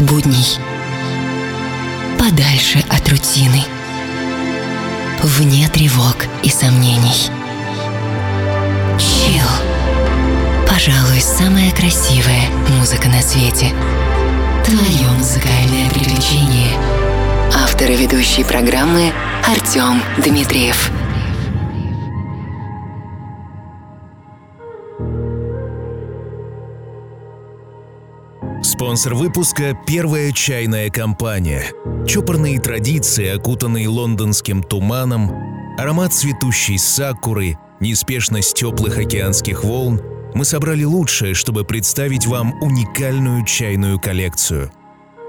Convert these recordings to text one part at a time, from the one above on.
от будней, подальше от рутины, вне тревог и сомнений. Чил. Пожалуй, самая красивая музыка на свете. Твое музыкальное приключение. Автор и ведущий программы Артем Дмитриев. Спонсор выпуска – первая чайная компания. Чопорные традиции, окутанные лондонским туманом, аромат цветущей сакуры, неспешность теплых океанских волн – мы собрали лучшее, чтобы представить вам уникальную чайную коллекцию.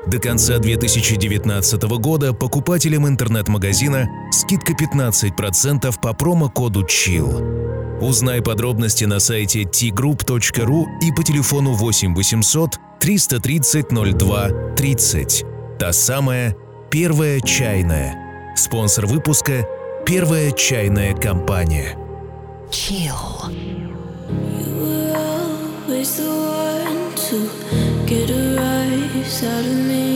До конца 2019 года покупателям интернет-магазина скидка 15% по промокоду CHILL. Узнай подробности на сайте tgroup.ru и по телефону 8 800 330 02 30. Та самая «Первая чайная». Спонсор выпуска – «Первая чайная компания». Chill. always the one to get a rise out of me.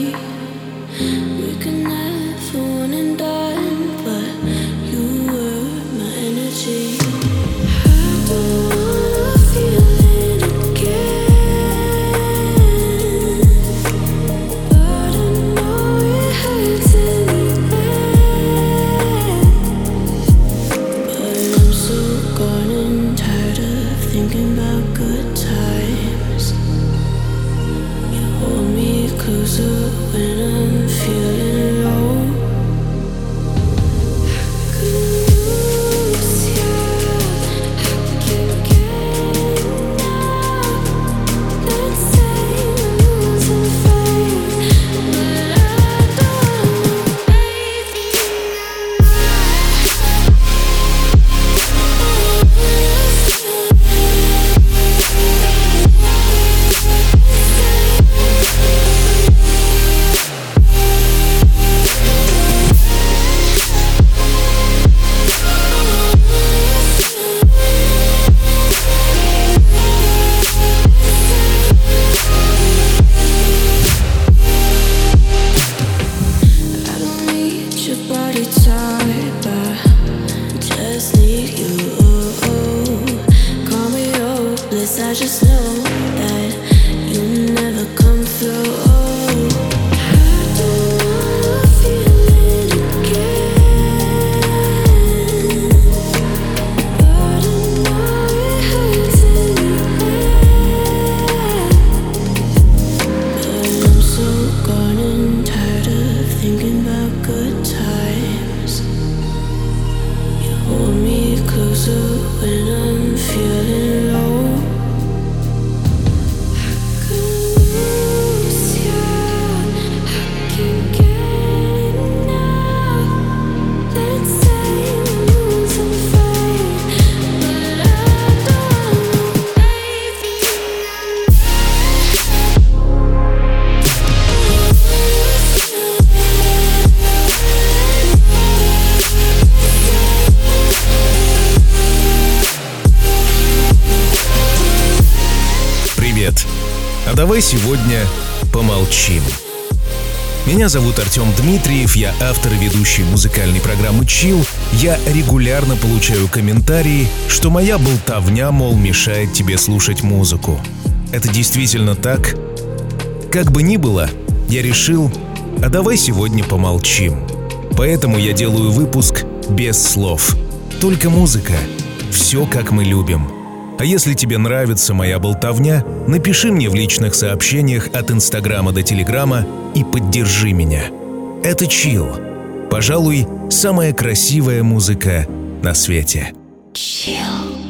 Привет! А давай сегодня помолчим. Меня зовут Артем Дмитриев, я автор и ведущий музыкальной программы Chill. Я регулярно получаю комментарии, что моя болтовня, мол, мешает тебе слушать музыку. Это действительно так? Как бы ни было, я решил, а давай сегодня помолчим. Поэтому я делаю выпуск без слов. Только музыка. Все, как мы любим. А если тебе нравится моя болтовня, напиши мне в личных сообщениях от Инстаграма до Телеграма и поддержи меня. Это чил. Пожалуй, самая красивая музыка на свете. Chill.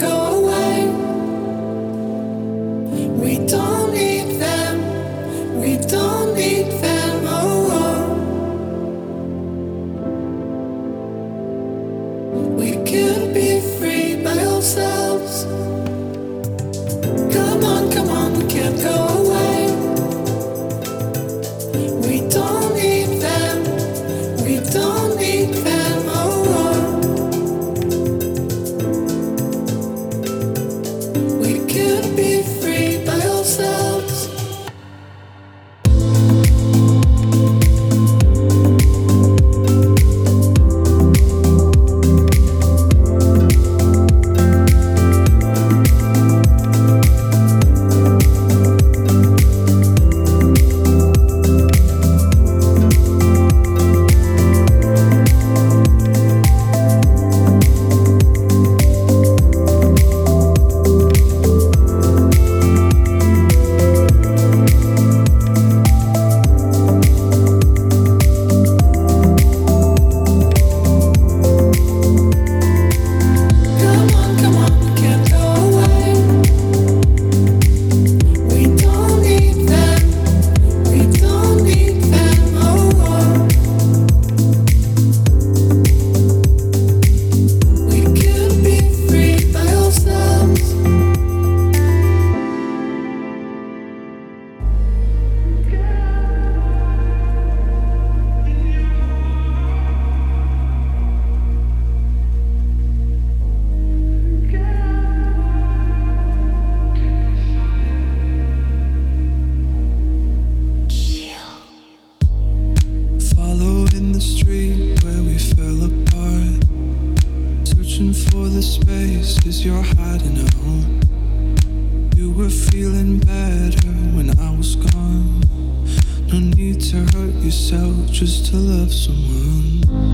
go you're home. You were feeling better when I was gone. No need to hurt yourself just to love someone.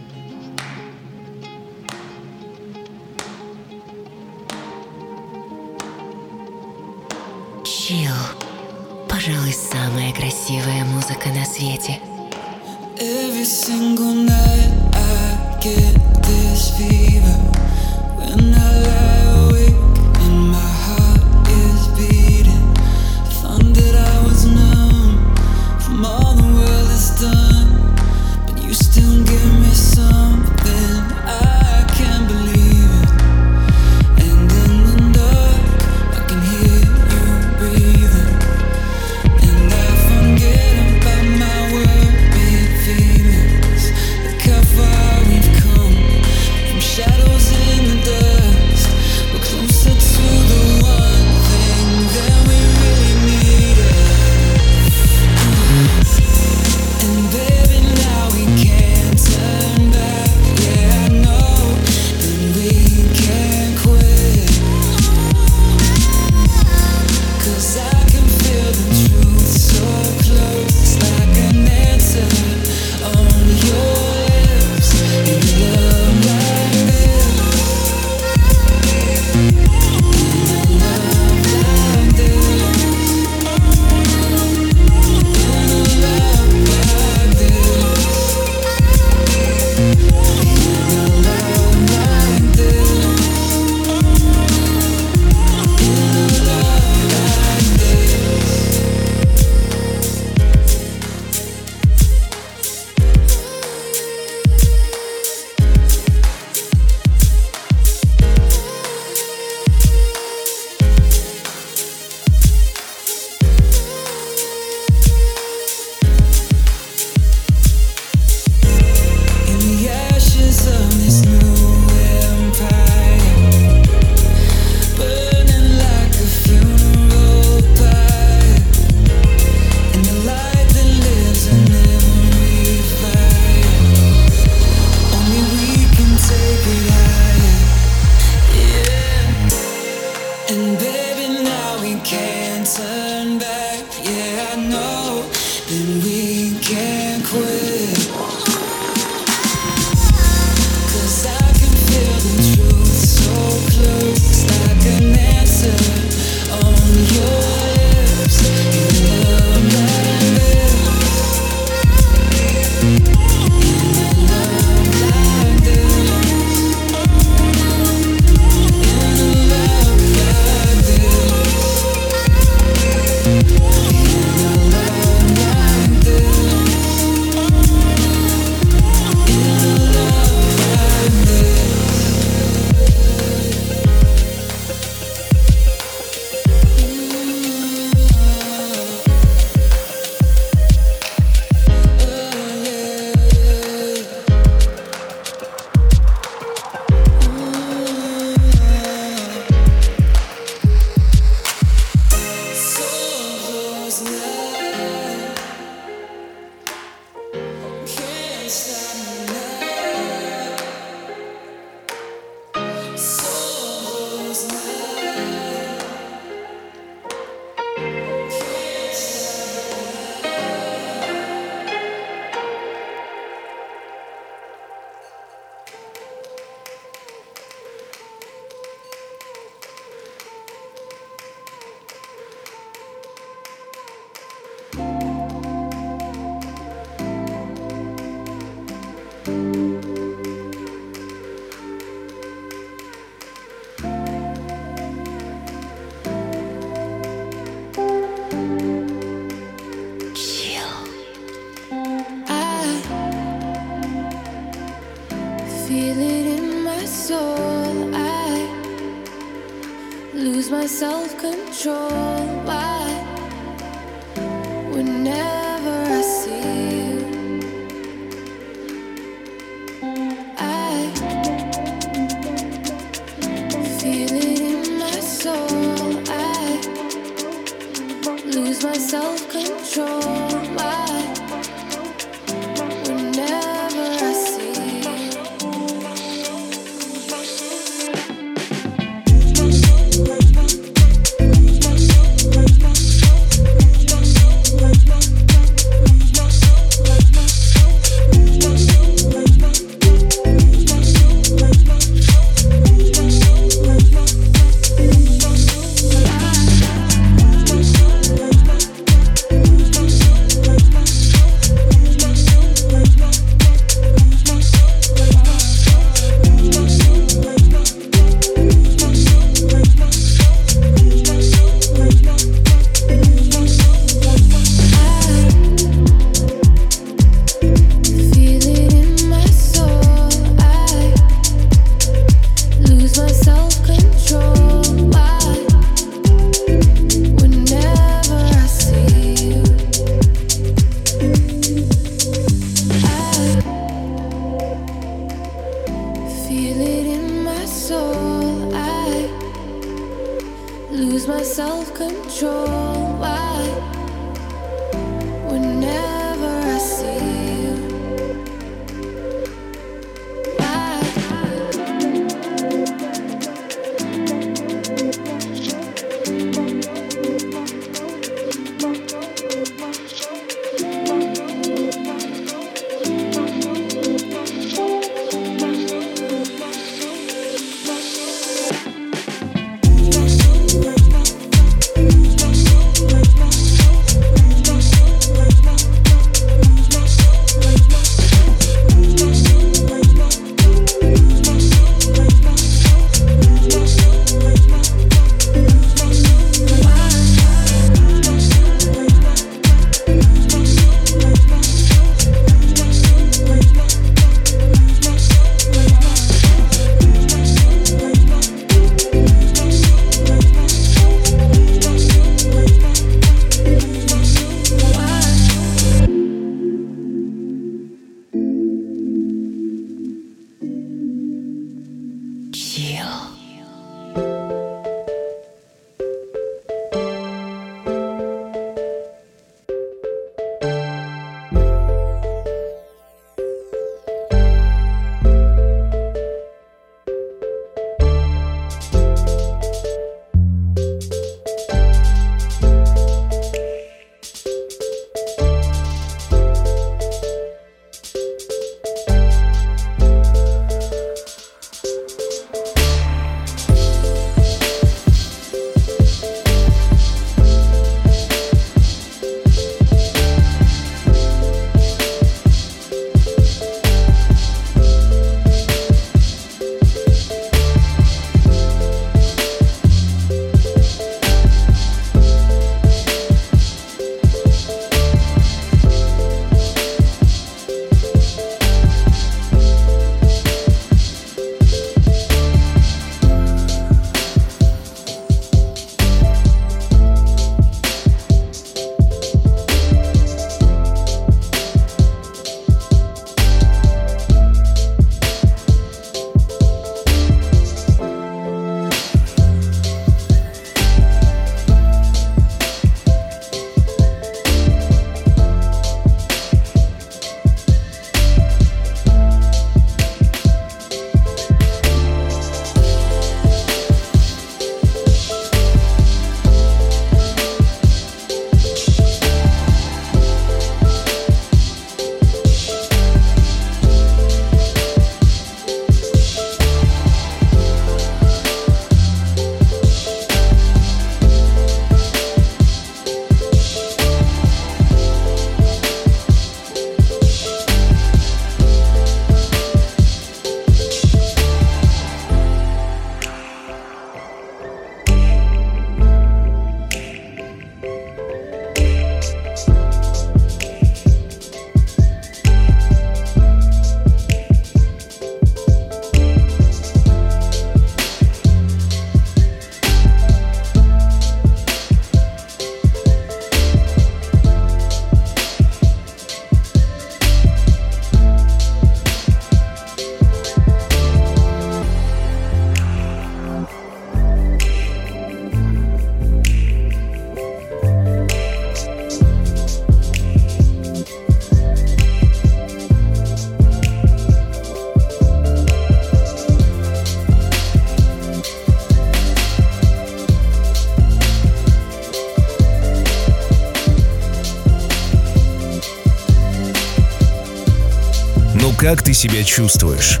Себя чувствуешь?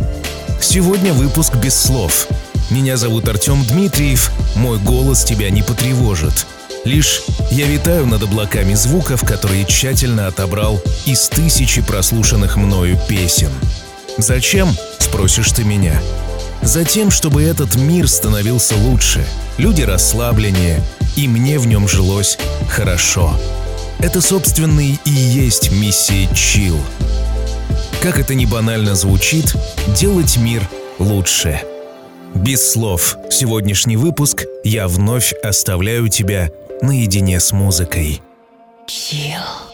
Сегодня выпуск без слов. Меня зовут Артем Дмитриев, мой голос тебя не потревожит. Лишь я витаю над облаками звуков, которые тщательно отобрал из тысячи прослушанных мною песен. Зачем, спросишь ты меня? Затем, чтобы этот мир становился лучше, люди расслабленнее, и мне в нем жилось хорошо. Это, собственно, и есть миссия Chill. Как это ни банально звучит, делать мир лучше. Без слов, сегодняшний выпуск я вновь оставляю тебя наедине с музыкой. Chill.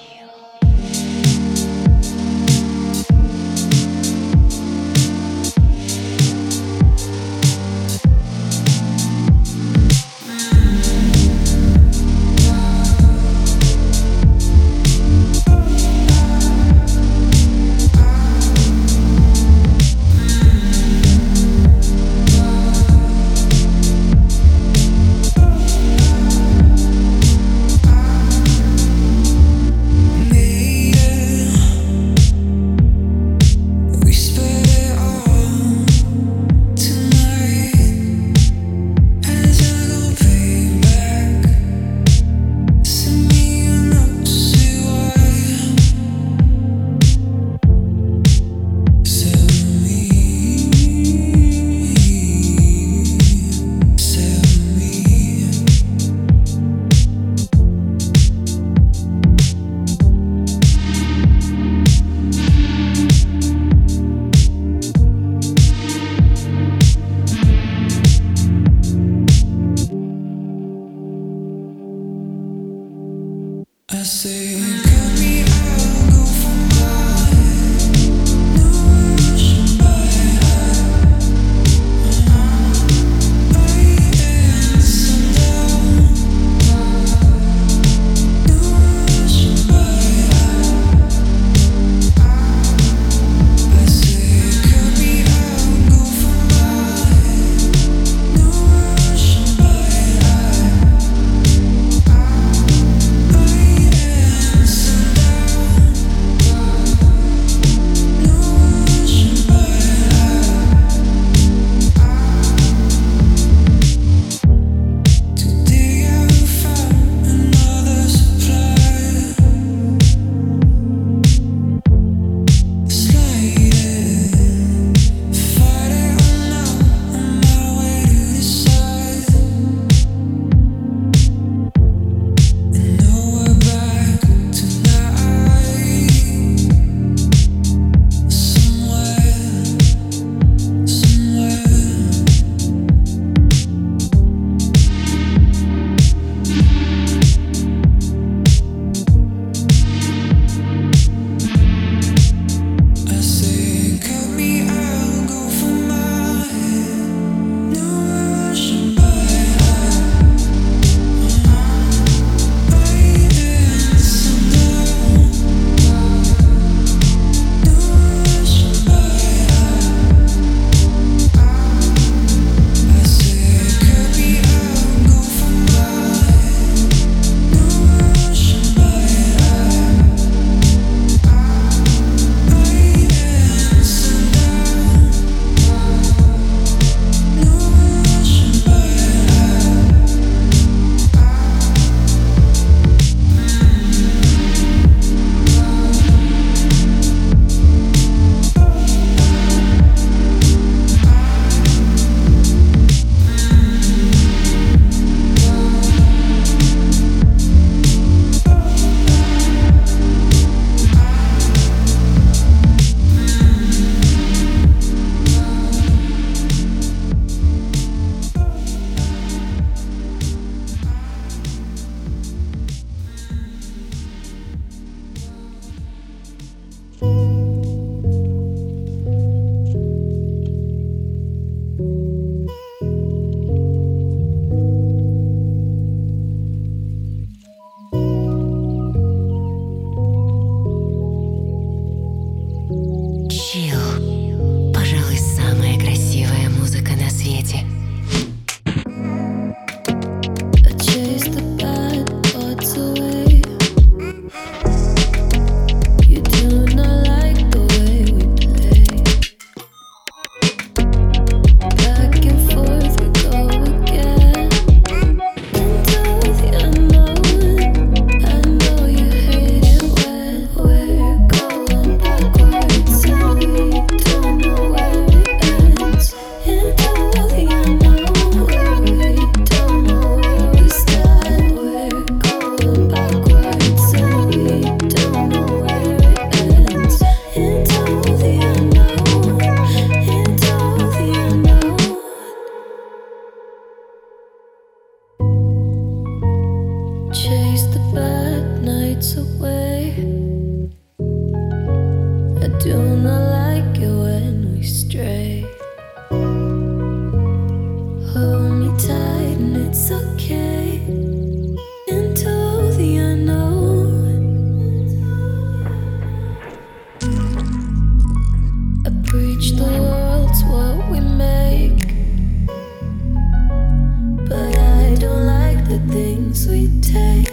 turns we take.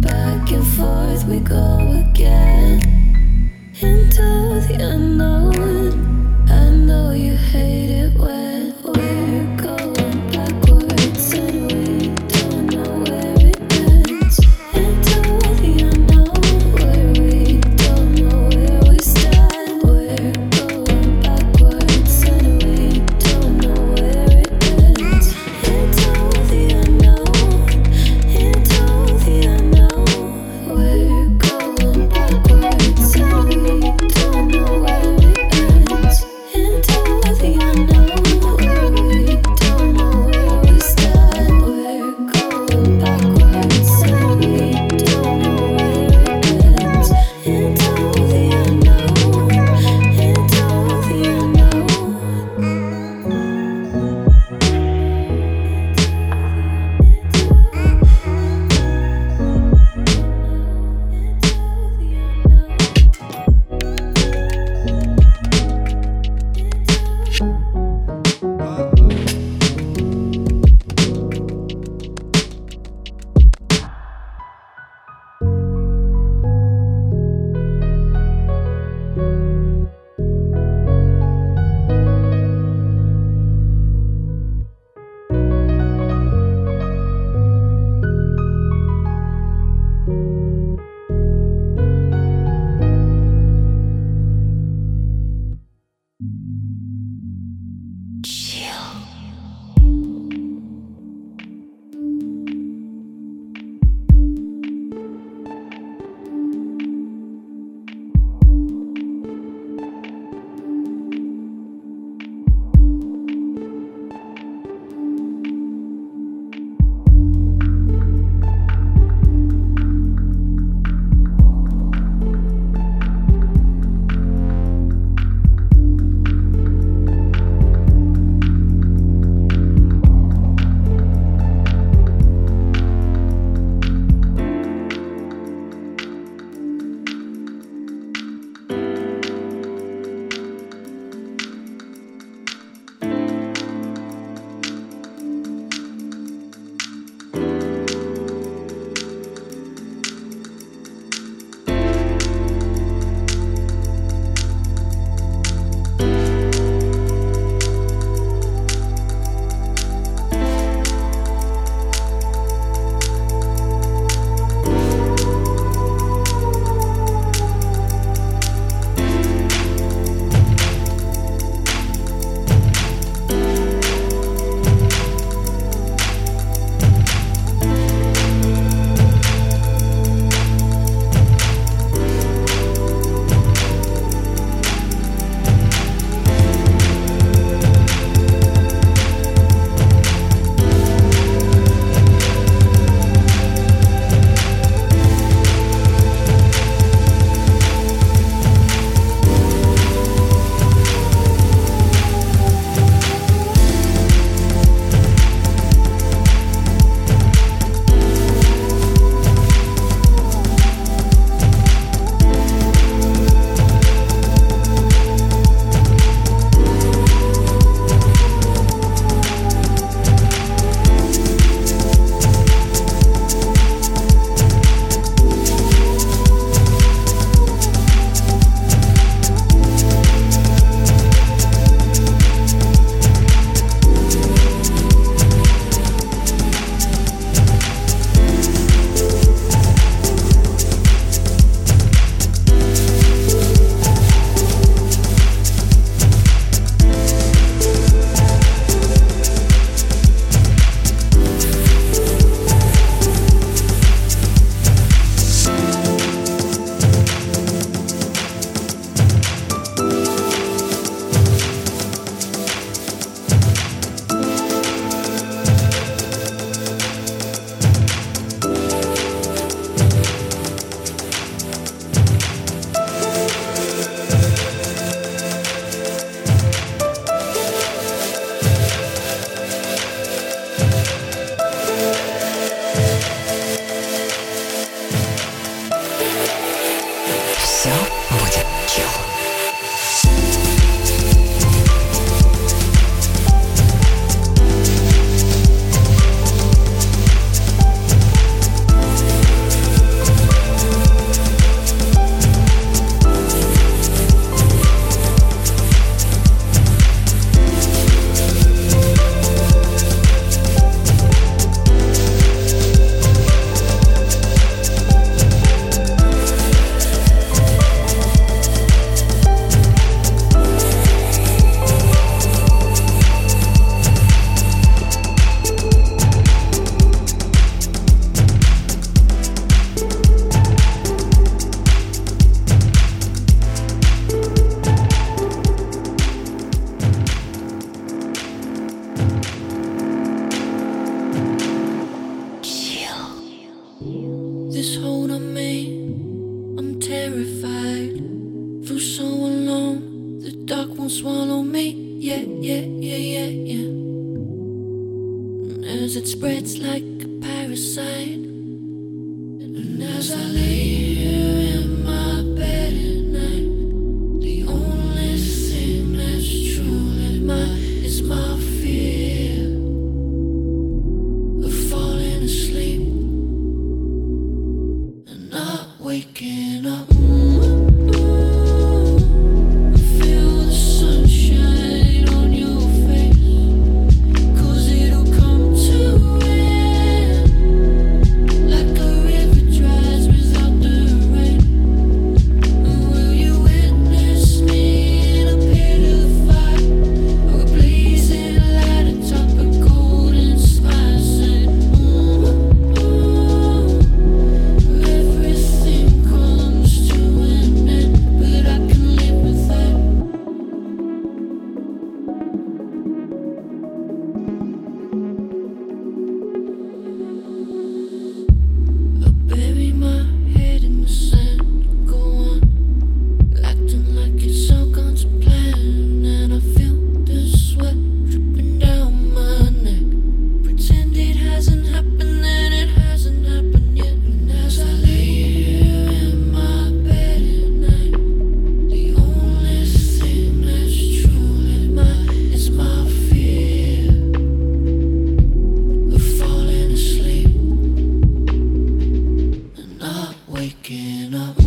Back and forth we go.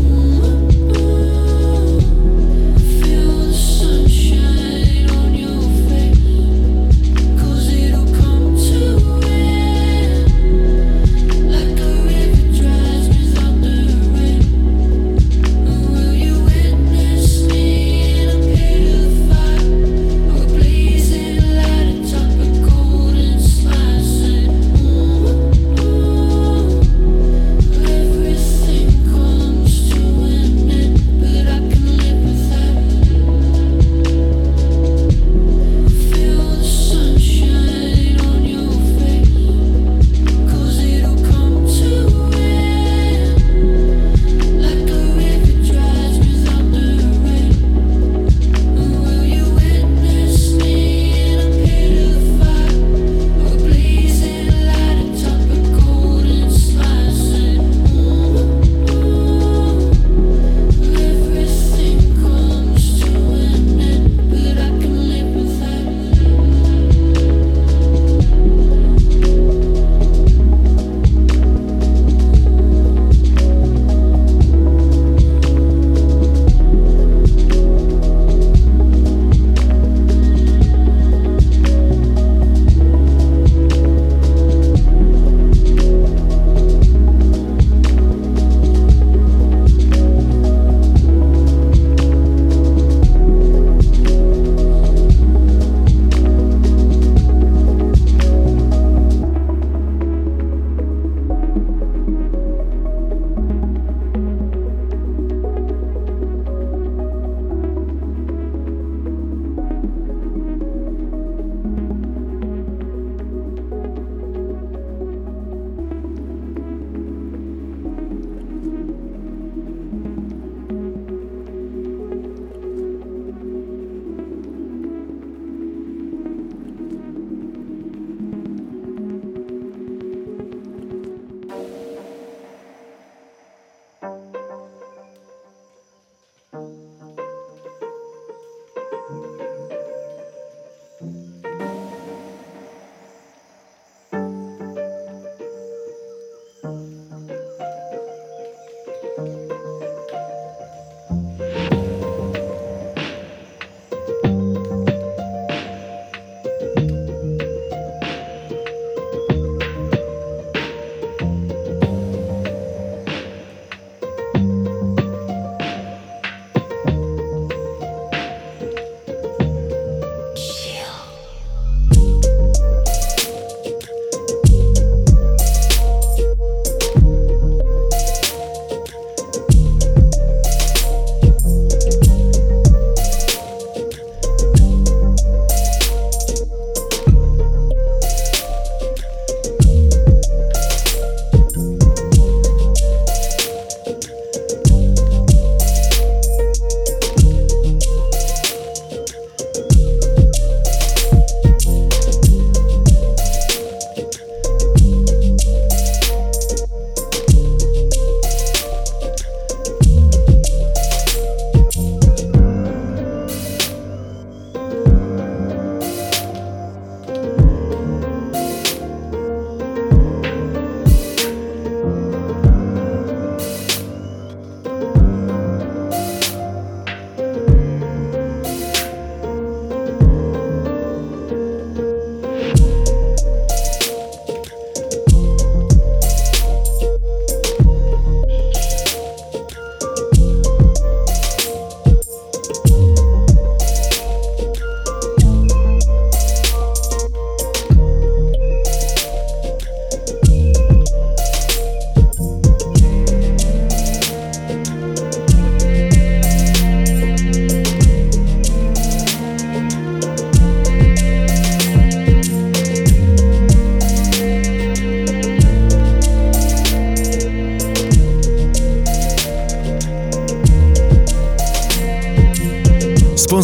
Mm-hmm.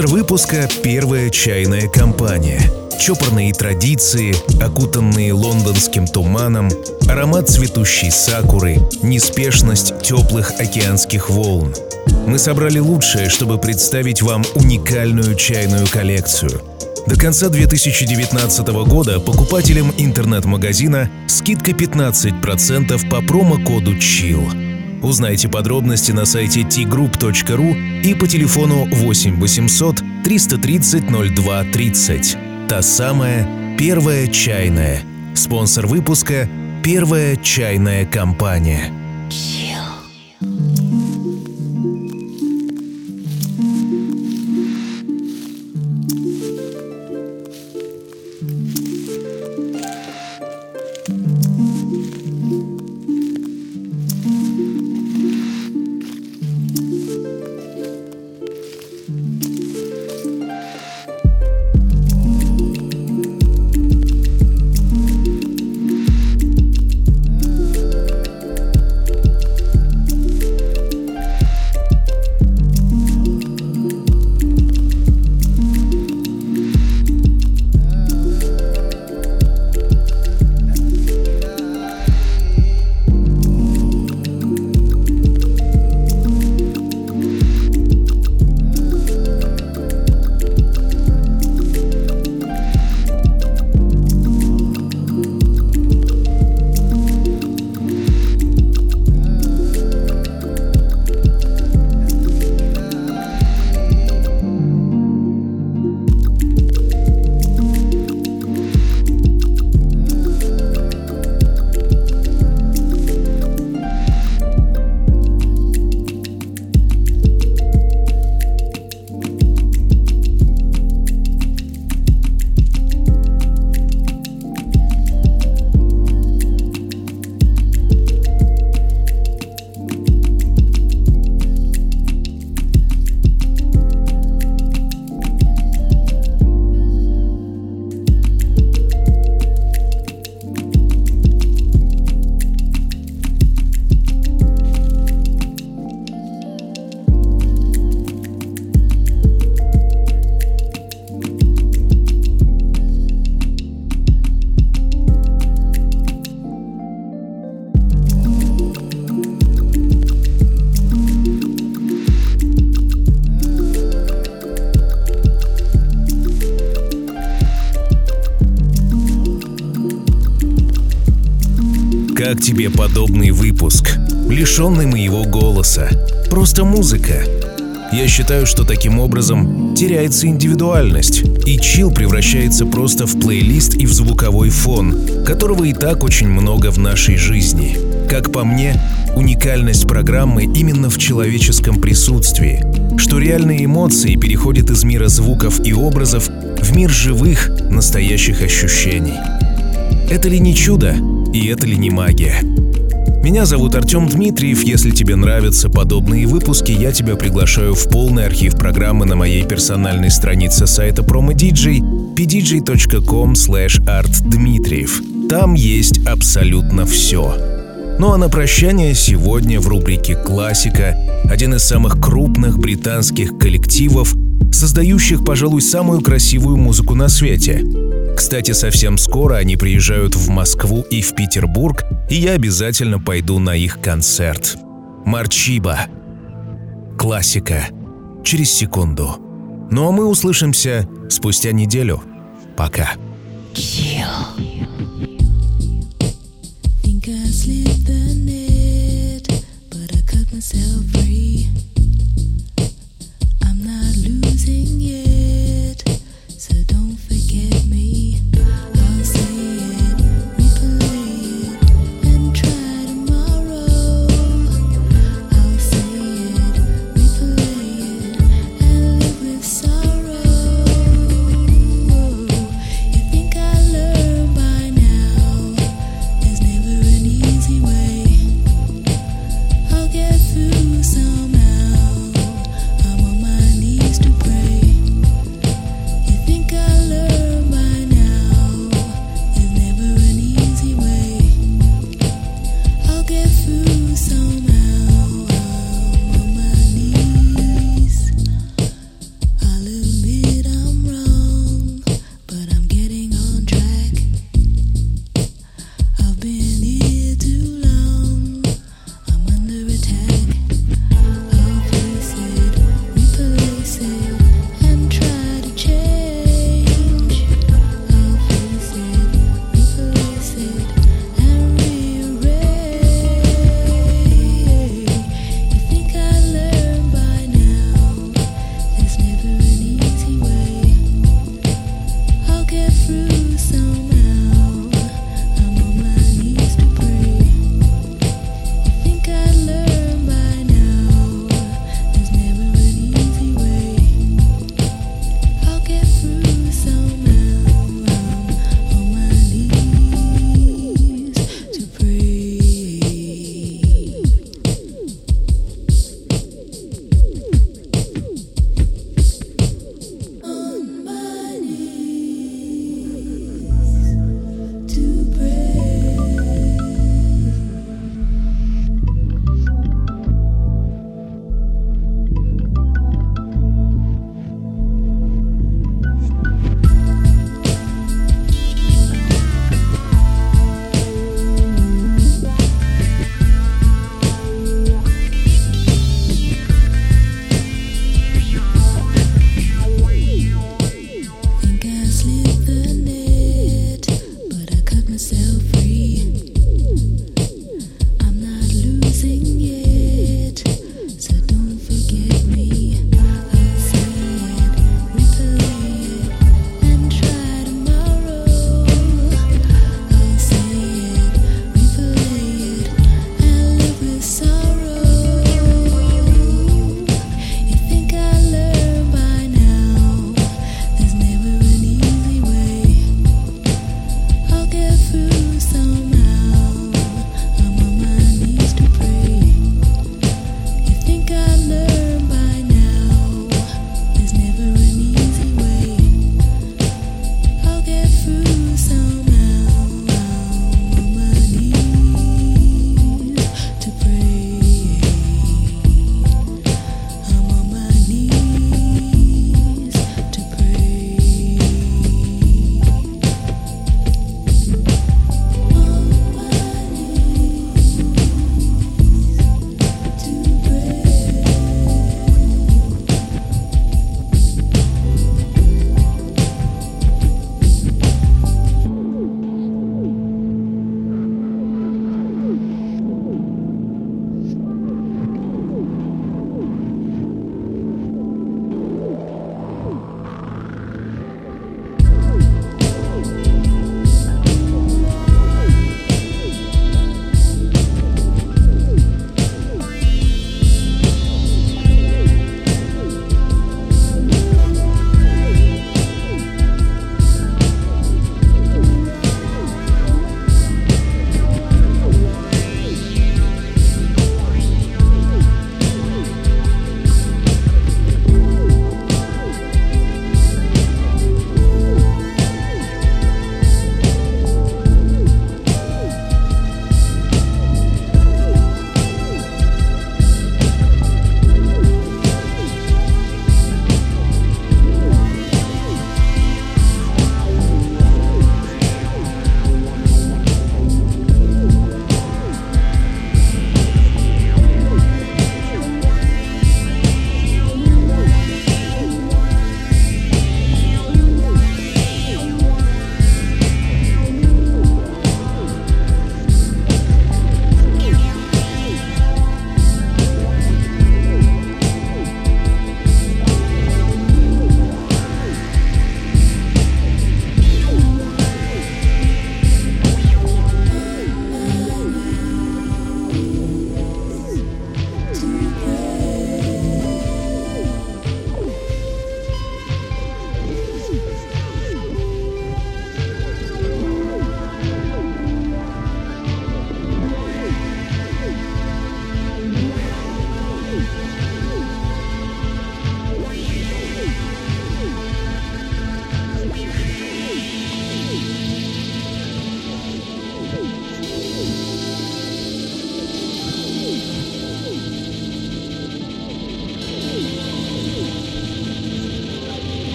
Спонсор выпуска – первая чайная компания. Чопорные традиции, окутанные лондонским туманом, аромат цветущей сакуры, неспешность теплых океанских волн. Мы собрали лучшее, чтобы представить вам уникальную чайную коллекцию. До конца 2019 года покупателям интернет-магазина скидка 15% по промокоду CHILL. Узнайте подробности на сайте tgroup.ru и по телефону 8 800 330 02 30. Та самая первая чайная. Спонсор выпуска – первая чайная компания. Тебе подобный выпуск? Лишенный моего голоса. Просто музыка. Я считаю, что таким образом теряется индивидуальность, и чил превращается просто в плейлист и в звуковой фон, которого и так очень много в нашей жизни. Как по мне, уникальность программы именно в человеческом присутствии, что реальные эмоции переходят из мира звуков и образов в мир живых, настоящих ощущений. Это ли не чудо? И это ли не магия? Меня зовут Артем Дмитриев. Если тебе нравятся подобные выпуски, я тебя приглашаю в полный архив программы на моей персональной странице сайта PromoDJ pdj.com artdmitriev. Там есть абсолютно все. Ну а на прощание сегодня в рубрике «Классика» один из самых крупных британских коллективов, создающих, пожалуй, самую красивую музыку на свете — кстати, совсем скоро они приезжают в Москву и в Петербург, и я обязательно пойду на их концерт. Марчиба. Классика. Через секунду. Ну а мы услышимся спустя неделю. Пока. Myself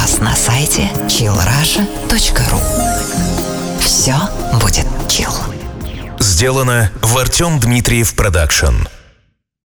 вас на сайте chillrussia.ru. Все будет chill. Сделано в Артем Дмитриев Production.